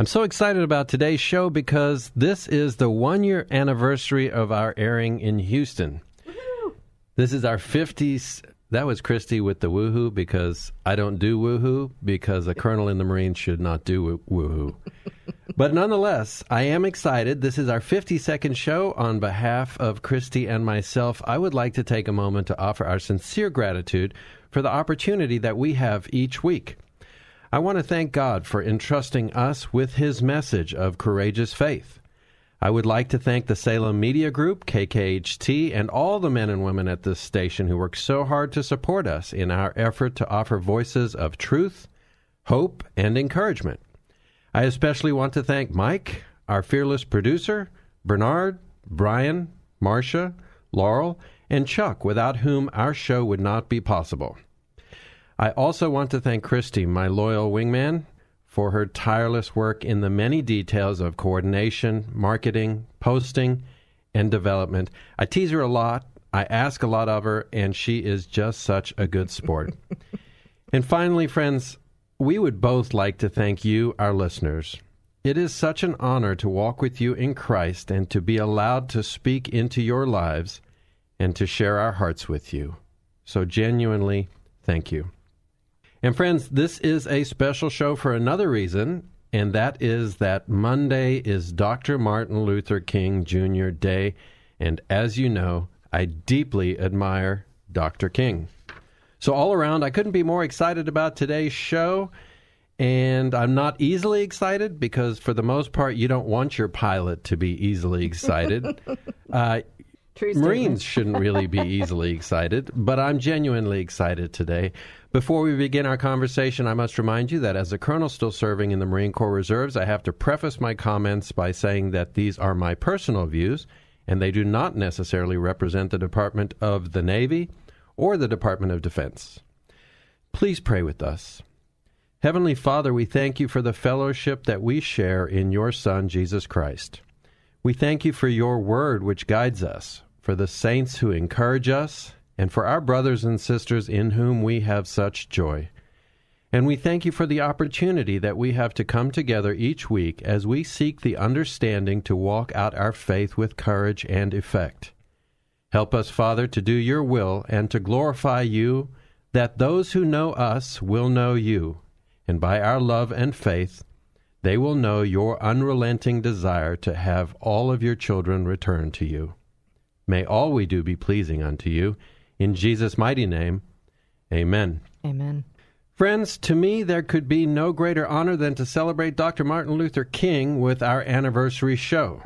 I'm so excited about today's show because this is the one year anniversary of our airing in Houston. Woo-hoo. This is our 50s. That was Christy with the woohoo because I don't do woohoo because a colonel in the Marines should not do woohoo. but nonetheless, I am excited. This is our 52nd show. On behalf of Christy and myself, I would like to take a moment to offer our sincere gratitude for the opportunity that we have each week. I want to thank God for entrusting us with His message of courageous faith. I would like to thank the Salem Media Group, KKHT, and all the men and women at this station who work so hard to support us in our effort to offer voices of truth, hope, and encouragement. I especially want to thank Mike, our fearless producer, Bernard, Brian, Marcia, Laurel, and Chuck, without whom our show would not be possible. I also want to thank Christy, my loyal wingman, for her tireless work in the many details of coordination, marketing, posting, and development. I tease her a lot, I ask a lot of her, and she is just such a good sport. and finally, friends, we would both like to thank you, our listeners. It is such an honor to walk with you in Christ and to be allowed to speak into your lives and to share our hearts with you. So, genuinely, thank you. And friends, this is a special show for another reason, and that is that Monday is Dr. Martin Luther King Jr. Day. And as you know, I deeply admire Dr. King. So, all around, I couldn't be more excited about today's show. And I'm not easily excited because, for the most part, you don't want your pilot to be easily excited. uh, Marines shouldn't really be easily excited, but I'm genuinely excited today. Before we begin our conversation, I must remind you that as a colonel still serving in the Marine Corps Reserves, I have to preface my comments by saying that these are my personal views, and they do not necessarily represent the Department of the Navy or the Department of Defense. Please pray with us. Heavenly Father, we thank you for the fellowship that we share in your Son, Jesus Christ. We thank you for your word which guides us, for the saints who encourage us, and for our brothers and sisters in whom we have such joy. And we thank you for the opportunity that we have to come together each week as we seek the understanding to walk out our faith with courage and effect. Help us, Father, to do your will and to glorify you, that those who know us will know you, and by our love and faith, they will know your unrelenting desire to have all of your children return to you. May all we do be pleasing unto you in Jesus' mighty name, amen. Amen. Friends, to me, there could be no greater honor than to celebrate Dr. Martin Luther King with our anniversary show.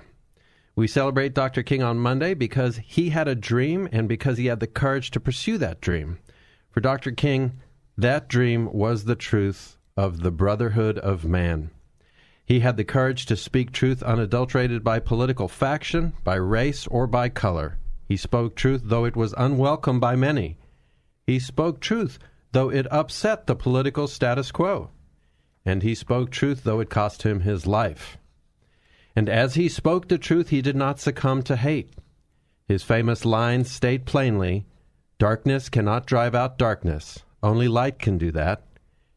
We celebrate Dr. King on Monday because he had a dream and because he had the courage to pursue that dream. For Dr. King, that dream was the truth of the brotherhood of man. He had the courage to speak truth unadulterated by political faction, by race, or by color. He spoke truth though it was unwelcome by many. He spoke truth though it upset the political status quo. And he spoke truth though it cost him his life. And as he spoke the truth, he did not succumb to hate. His famous lines state plainly Darkness cannot drive out darkness, only light can do that.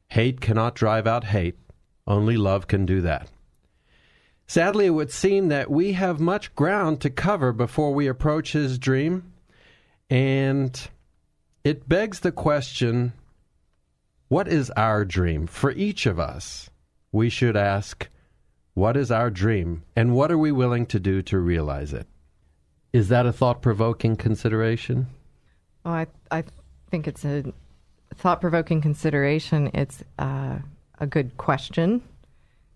Hate cannot drive out hate, only love can do that. Sadly, it would seem that we have much ground to cover before we approach his dream, and it begs the question what is our dream? For each of us, we should ask, what is our dream, and what are we willing to do to realize it? Is that a thought provoking consideration? Well, I, I think it's a thought provoking consideration. It's uh, a good question.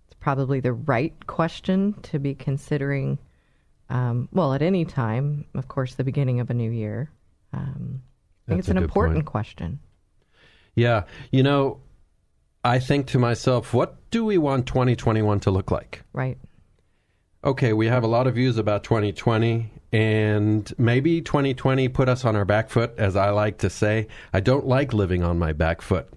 It's probably the right question to be considering, um, well, at any time, of course, the beginning of a new year. Um, I think That's it's an important point. question. Yeah. You know, I think to myself, what do we want 2021 to look like? Right. Okay, we have a lot of views about 2020, and maybe 2020 put us on our back foot, as I like to say. I don't like living on my back foot.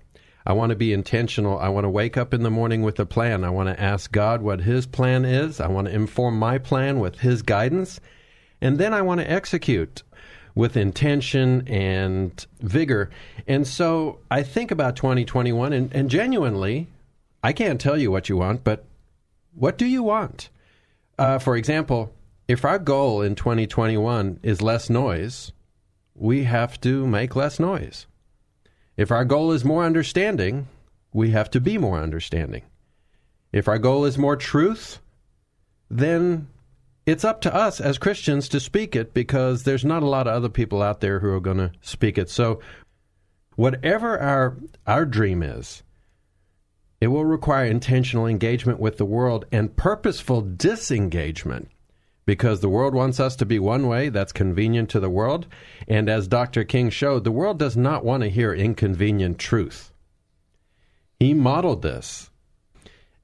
I want to be intentional. I want to wake up in the morning with a plan. I want to ask God what His plan is. I want to inform my plan with His guidance. And then I want to execute with intention and vigor. And so I think about 2021, and, and genuinely, I can't tell you what you want, but what do you want? Uh, for example, if our goal in 2021 is less noise, we have to make less noise. If our goal is more understanding, we have to be more understanding. If our goal is more truth, then it's up to us as Christians to speak it because there's not a lot of other people out there who are going to speak it. So, whatever our our dream is, it will require intentional engagement with the world and purposeful disengagement because the world wants us to be one way that's convenient to the world. And as Dr. King showed, the world does not want to hear inconvenient truth. He modeled this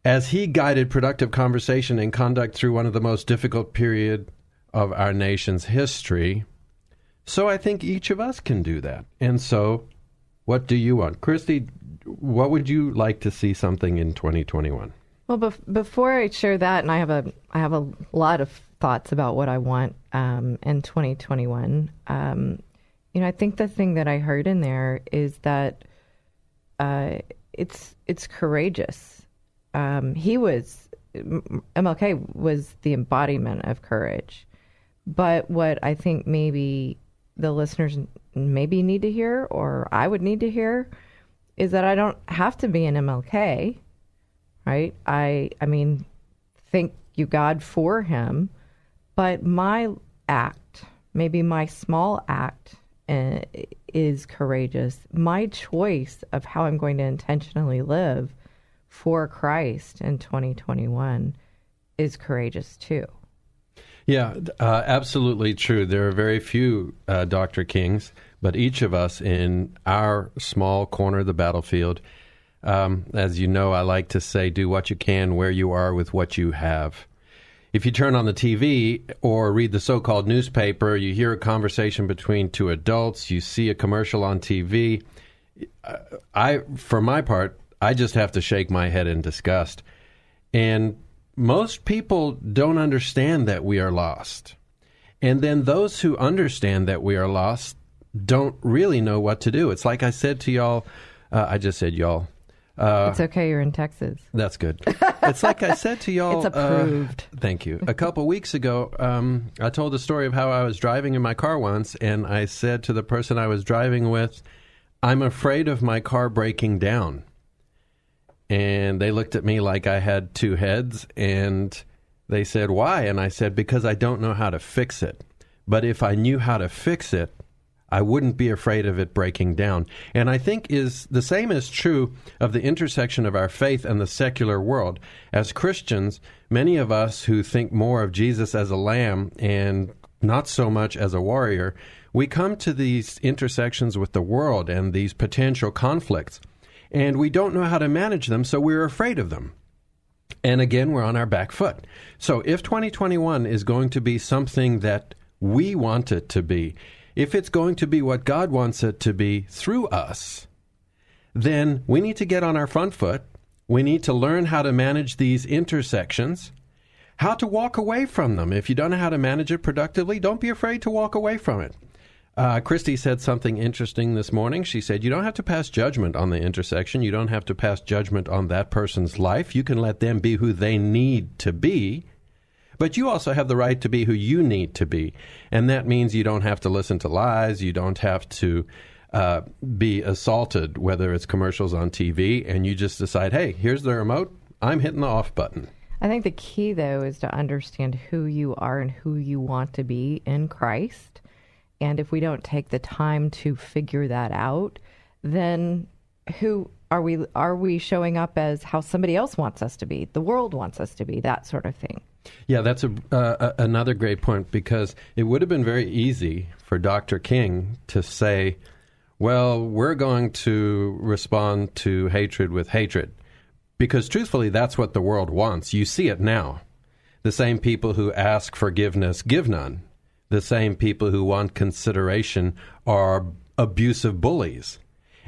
as he guided productive conversation and conduct through one of the most difficult period of our nation's history. So I think each of us can do that. And so what do you want? Christy, what would you like to see something in 2021? Well, bef- before I share that, and I have a I have a lot of thoughts about what I want um, in 2021. Um, you know, I think the thing that I heard in there is that uh, it's it's courageous. Um, he was MLK was the embodiment of courage, but what I think maybe the listeners maybe need to hear, or I would need to hear, is that I don't have to be an MLK right? I I mean, thank you God for him, but my act, maybe my small act, uh, is courageous. My choice of how I'm going to intentionally live for Christ in 2021 is courageous too. Yeah, uh, absolutely true. There are very few uh, Dr. Kings, but each of us in our small corner of the battlefield, um, as you know, I like to say, do what you can where you are with what you have. If you turn on the TV or read the so called newspaper, you hear a conversation between two adults, you see a commercial on TV. I, for my part, I just have to shake my head in disgust. And most people don't understand that we are lost. And then those who understand that we are lost don't really know what to do. It's like I said to y'all, uh, I just said y'all. Uh, it's okay, you're in Texas. That's good. It's like I said to y'all. It's approved. Uh, thank you. A couple weeks ago, um, I told the story of how I was driving in my car once, and I said to the person I was driving with, I'm afraid of my car breaking down. And they looked at me like I had two heads, and they said, Why? And I said, Because I don't know how to fix it. But if I knew how to fix it, I wouldn't be afraid of it breaking down. And I think is the same is true of the intersection of our faith and the secular world. As Christians, many of us who think more of Jesus as a lamb and not so much as a warrior, we come to these intersections with the world and these potential conflicts, and we don't know how to manage them, so we're afraid of them. And again, we're on our back foot. So if 2021 is going to be something that we want it to be, if it's going to be what God wants it to be through us, then we need to get on our front foot. We need to learn how to manage these intersections, how to walk away from them. If you don't know how to manage it productively, don't be afraid to walk away from it. Uh, Christy said something interesting this morning. She said, You don't have to pass judgment on the intersection. You don't have to pass judgment on that person's life. You can let them be who they need to be. But you also have the right to be who you need to be. And that means you don't have to listen to lies. You don't have to uh, be assaulted, whether it's commercials on TV, and you just decide, hey, here's the remote. I'm hitting the off button. I think the key, though, is to understand who you are and who you want to be in Christ. And if we don't take the time to figure that out, then who are we? Are we showing up as how somebody else wants us to be? The world wants us to be that sort of thing. Yeah, that's a, uh, another great point because it would have been very easy for Dr. King to say, well, we're going to respond to hatred with hatred. Because truthfully, that's what the world wants. You see it now. The same people who ask forgiveness give none. The same people who want consideration are abusive bullies.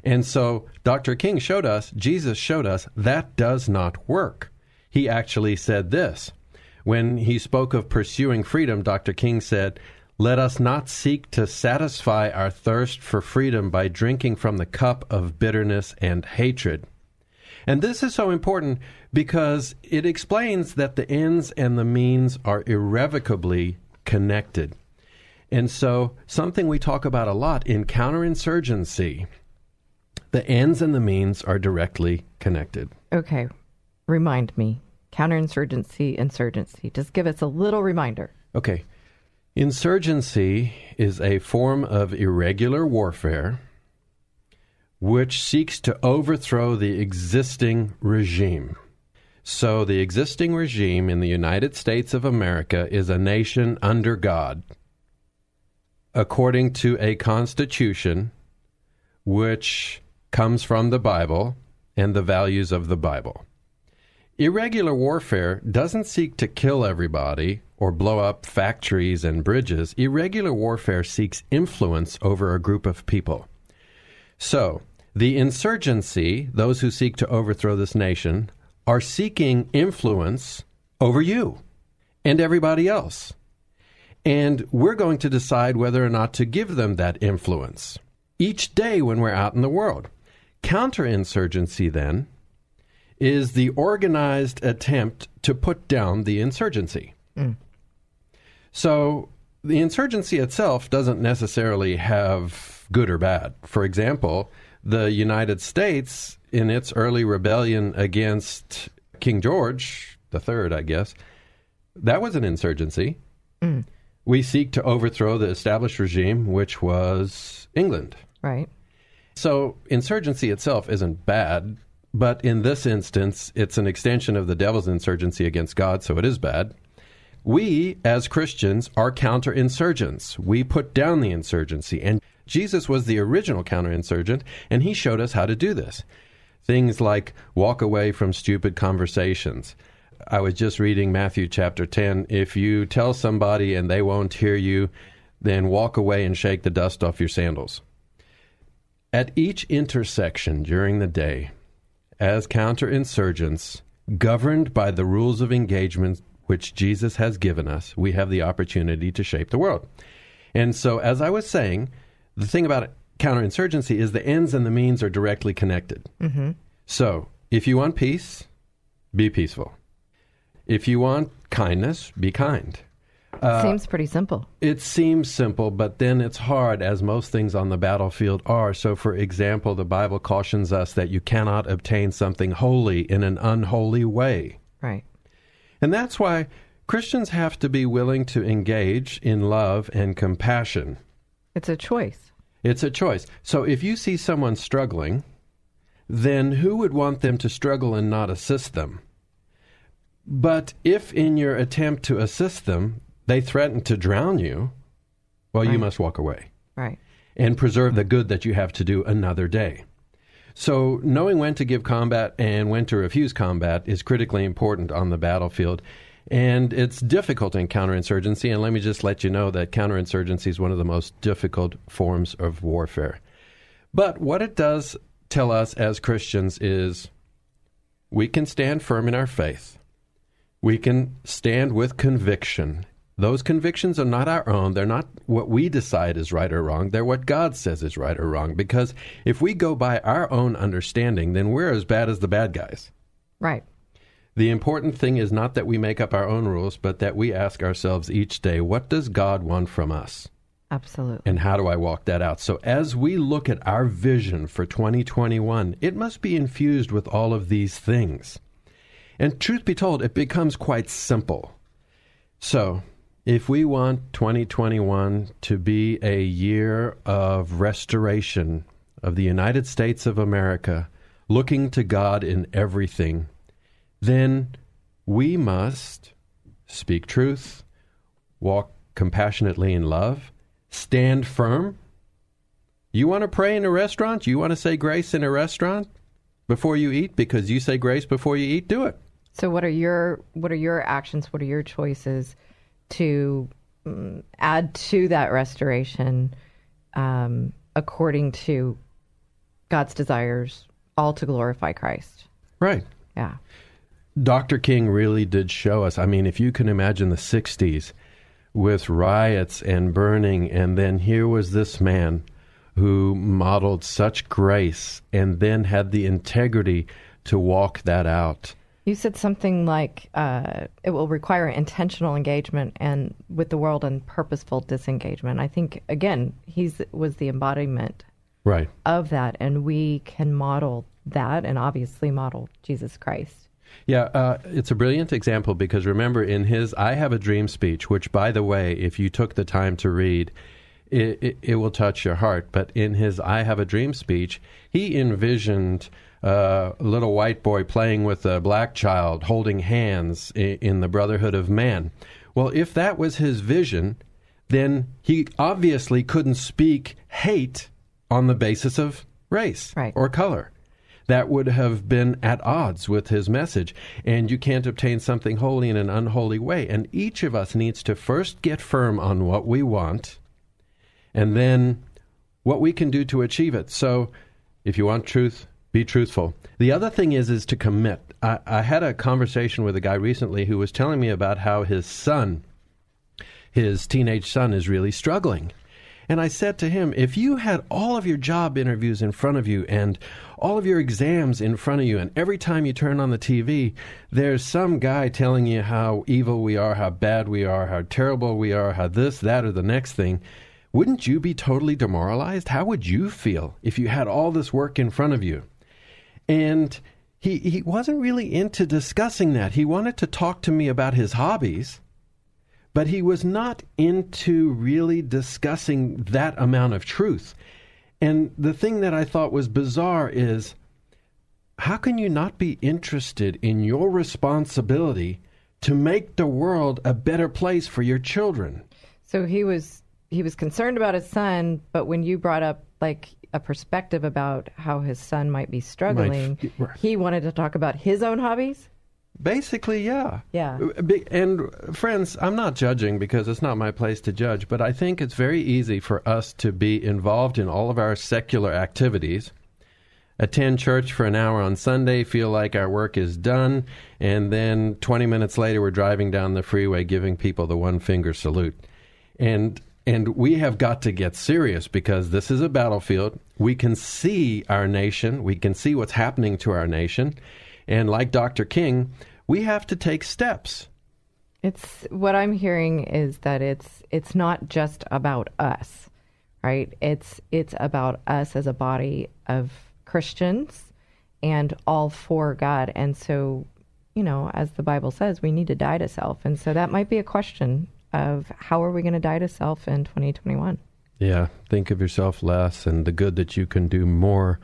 And so Dr. King showed us, Jesus showed us, that does not work. He actually said this when he spoke of pursuing freedom, Dr. King said, Let us not seek to satisfy our thirst for freedom by drinking from the cup of bitterness and hatred. And this is so important because it explains that the ends and the means are irrevocably connected. And so, something we talk about a lot in counterinsurgency, the ends and the means are directly connected. Okay. Remind me counterinsurgency, insurgency. Just give us a little reminder. Okay. Insurgency is a form of irregular warfare which seeks to overthrow the existing regime. So, the existing regime in the United States of America is a nation under God, according to a constitution which comes from the Bible and the values of the Bible. Irregular warfare doesn't seek to kill everybody or blow up factories and bridges. Irregular warfare seeks influence over a group of people. So, the insurgency, those who seek to overthrow this nation, are seeking influence over you and everybody else. And we're going to decide whether or not to give them that influence each day when we're out in the world. Counterinsurgency, then, is the organized attempt to put down the insurgency. Mm. So the insurgency itself doesn't necessarily have good or bad. For example, the United States, in its early rebellion against King George III, I guess, that was an insurgency. Mm. We seek to overthrow the established regime, which was England. Right. So insurgency itself isn't bad. But in this instance, it's an extension of the devil's insurgency against God, so it is bad. We, as Christians, are counterinsurgents. We put down the insurgency. And Jesus was the original counterinsurgent, and he showed us how to do this. Things like walk away from stupid conversations. I was just reading Matthew chapter 10. If you tell somebody and they won't hear you, then walk away and shake the dust off your sandals. At each intersection during the day, as counterinsurgents, governed by the rules of engagement which Jesus has given us, we have the opportunity to shape the world. And so, as I was saying, the thing about counterinsurgency is the ends and the means are directly connected. Mm-hmm. So, if you want peace, be peaceful. If you want kindness, be kind. Uh, seems pretty simple. It seems simple, but then it's hard, as most things on the battlefield are. So, for example, the Bible cautions us that you cannot obtain something holy in an unholy way. Right. And that's why Christians have to be willing to engage in love and compassion. It's a choice. It's a choice. So, if you see someone struggling, then who would want them to struggle and not assist them? But if in your attempt to assist them, they threaten to drown you, well, right. you must walk away. Right. and preserve the mm. good that you have to do another day. So, knowing when to give combat and when to refuse combat is critically important on the battlefield. And it's difficult in counterinsurgency. And let me just let you know that counterinsurgency is one of the most difficult forms of warfare. But what it does tell us as Christians is we can stand firm in our faith. We can stand with conviction. Those convictions are not our own. They're not what we decide is right or wrong. They're what God says is right or wrong. Because if we go by our own understanding, then we're as bad as the bad guys. Right. The important thing is not that we make up our own rules, but that we ask ourselves each day, what does God want from us? Absolutely. And how do I walk that out? So, as we look at our vision for 2021, it must be infused with all of these things. And truth be told, it becomes quite simple. So, if we want 2021 to be a year of restoration of the United States of America, looking to God in everything, then we must speak truth, walk compassionately in love, stand firm. You want to pray in a restaurant? You want to say grace in a restaurant before you eat because you say grace before you eat? Do it. So what are your what are your actions? What are your choices to um, add to that restoration um, according to God's desires, all to glorify Christ? Right. Yeah. Dr. King really did show us. I mean, if you can imagine the 60s with riots and burning, and then here was this man who modeled such grace and then had the integrity to walk that out. You said something like uh, it will require intentional engagement and with the world and purposeful disengagement. I think again, he's was the embodiment Right. of that, and we can model that, and obviously model Jesus Christ. Yeah, uh, it's a brilliant example because remember in his I Have a Dream speech, which, by the way, if you took the time to read, it, it, it will touch your heart. But in his I Have a Dream speech, he envisioned uh, a little white boy playing with a black child, holding hands in, in the brotherhood of man. Well, if that was his vision, then he obviously couldn't speak hate on the basis of race Right. or color that would have been at odds with his message. And you can't obtain something holy in an unholy way. And each of us needs to first get firm on what we want and then what we can do to achieve it. So if you want truth, be truthful. The other thing is is to commit. I, I had a conversation with a guy recently who was telling me about how his son, his teenage son, is really struggling. And I said to him, if you had all of your job interviews in front of you and all of your exams in front of you, and every time you turn on the TV, there's some guy telling you how evil we are, how bad we are, how terrible we are, how this, that, or the next thing, wouldn't you be totally demoralized? How would you feel if you had all this work in front of you? And he, he wasn't really into discussing that. He wanted to talk to me about his hobbies but he was not into really discussing that amount of truth. And the thing that I thought was bizarre is how can you not be interested in your responsibility to make the world a better place for your children? So he was he was concerned about his son, but when you brought up like a perspective about how his son might be struggling, right. he wanted to talk about his own hobbies. Basically, yeah. Yeah. Uh, and friends, I'm not judging because it's not my place to judge, but I think it's very easy for us to be involved in all of our secular activities, attend church for an hour on Sunday, feel like our work is done, and then 20 minutes later we're driving down the freeway giving people the one finger salute. And and we have got to get serious because this is a battlefield. We can see our nation, we can see what's happening to our nation. And like Dr. King, we have to take steps. It's what I'm hearing is that it's it's not just about us, right? It's it's about us as a body of Christians and all for God. And so, you know, as the Bible says, we need to die to self. And so that might be a question of how are we going to die to self in 2021? Yeah, think of yourself less and the good that you can do more.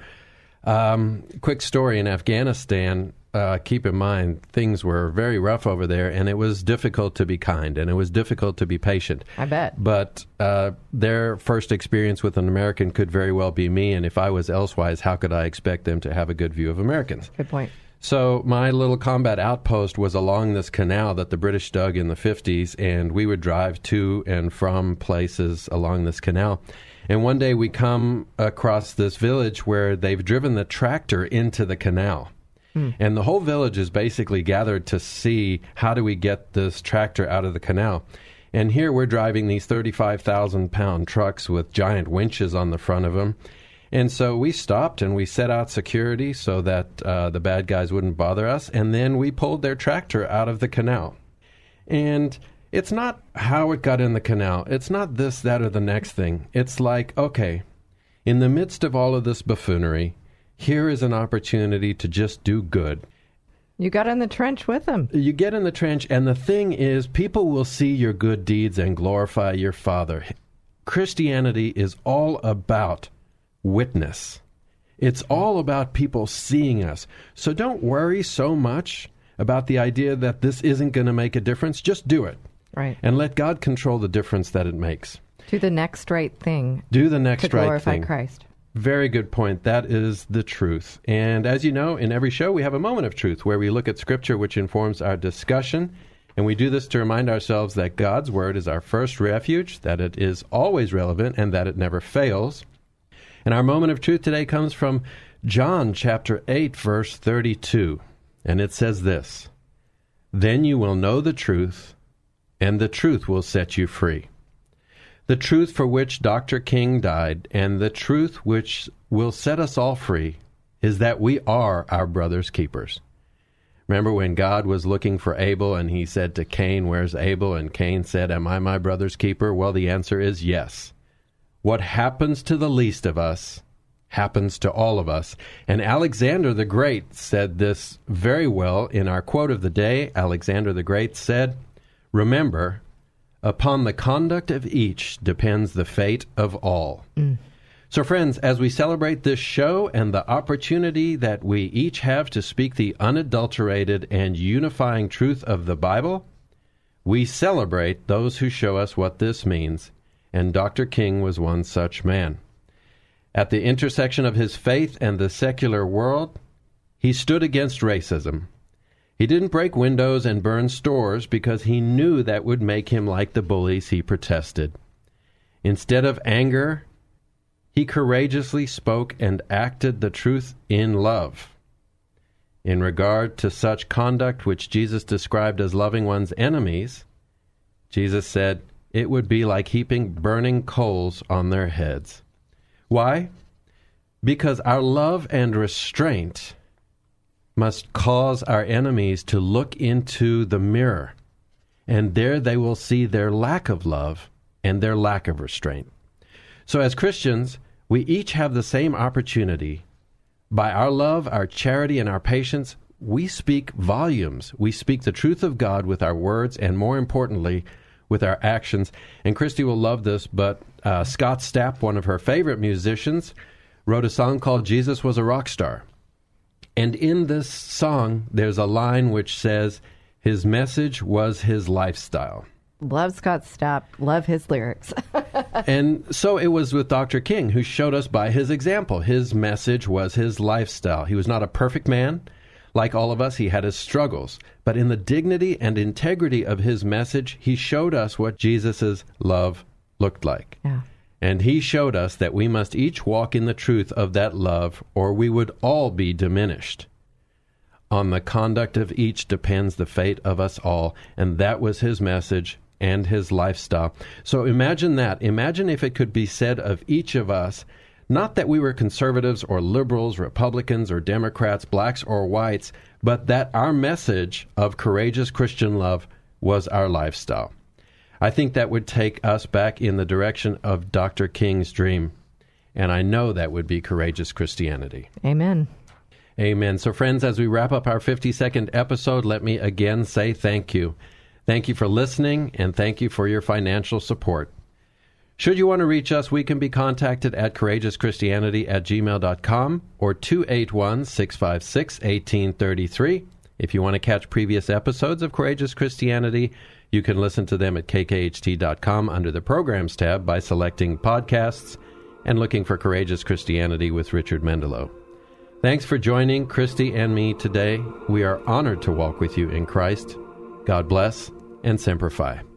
Um, quick story in Afghanistan, uh, keep in mind things were very rough over there, and it was difficult to be kind, and it was difficult to be patient. I bet. But uh, their first experience with an American could very well be me, and if I was elsewise, how could I expect them to have a good view of Americans? Good point. So my little combat outpost was along this canal that the British dug in the 50s, and we would drive to and from places along this canal. And one day we come across this village where they've driven the tractor into the canal. Hmm. And the whole village is basically gathered to see how do we get this tractor out of the canal. And here we're driving these 35,000 pound trucks with giant winches on the front of them. And so we stopped and we set out security so that uh, the bad guys wouldn't bother us. And then we pulled their tractor out of the canal. And it's not how it got in the canal. It's not this, that, or the next thing. It's like, okay, in the midst of all of this buffoonery, here is an opportunity to just do good. You got in the trench with them. You get in the trench, and the thing is, people will see your good deeds and glorify your Father. Christianity is all about witness. It's all about people seeing us. So don't worry so much about the idea that this isn't going to make a difference. Just do it. Right. And let God control the difference that it makes. Do the next right thing Do the next right glorify thing. Glorify Christ. Very good point. That is the truth. And as you know, in every show, we have a moment of truth where we look at Scripture, which informs our discussion. And we do this to remind ourselves that God's Word is our first refuge, that it is always relevant, and that it never fails. And our moment of truth today comes from John chapter 8, verse 32. And it says this Then you will know the truth, and the truth will set you free the truth for which Dr. King died, and the truth which will set us all free, is that we are our brother's keepers. Remember when God was looking for Abel and he said to Cain, Where's Abel? And Cain said, Am I my brother's keeper? Well, the answer is yes. What happens to the least of us happens to all of us. And Alexander the Great said this very well in our quote of the day. Alexander the Great said, Remember, Upon the conduct of each depends the fate of all. Mm. So, friends, as we celebrate this show and the opportunity that we each have to speak the unadulterated and unifying truth of the Bible, we celebrate those who show us what this means, and Dr. King was one such man. At the intersection of his faith and the secular world, he stood against racism. He didn't break windows and burn stores because he knew that would make him like the bullies he protested. Instead of anger, he courageously spoke and acted the truth in love. In regard to such conduct which Jesus described as loving one's enemies, Jesus said it would be like heaping burning coals on their heads. Why? Because our love and restraint must cause our enemies to look into the mirror, and there they will see their lack of love and their lack of restraint. So, as Christians, we each have the same opportunity. By our love, our charity, and our patience, we speak volumes. We speak the truth of God with our words, and more importantly, with our actions. And Christy will love this, but uh, Scott Stapp, one of her favorite musicians, wrote a song called Jesus Was a Rock Star. And in this song, there's a line which says, His message was his lifestyle. Love Scott Stapp. Love his lyrics. and so it was with Dr. King, who showed us by his example. His message was his lifestyle. He was not a perfect man. Like all of us, he had his struggles. But in the dignity and integrity of his message, he showed us what Jesus' love looked like. yeah. And he showed us that we must each walk in the truth of that love, or we would all be diminished. On the conduct of each depends the fate of us all, and that was his message and his lifestyle. So imagine that. Imagine if it could be said of each of us, not that we were conservatives or liberals, Republicans or Democrats, blacks or whites, but that our message of courageous Christian love was our lifestyle. I think that would take us back in the direction of Dr. King's dream. And I know that would be courageous Christianity. Amen. Amen. So, friends, as we wrap up our 52nd episode, let me again say thank you. Thank you for listening, and thank you for your financial support. Should you want to reach us, we can be contacted at courageouschristianity at gmail.com or 281 656 1833. If you want to catch previous episodes of Courageous Christianity, you can listen to them at kkht.com under the Programs tab by selecting Podcasts and looking for Courageous Christianity with Richard Mendelow. Thanks for joining Christy and me today. We are honored to walk with you in Christ. God bless and Semper Fi.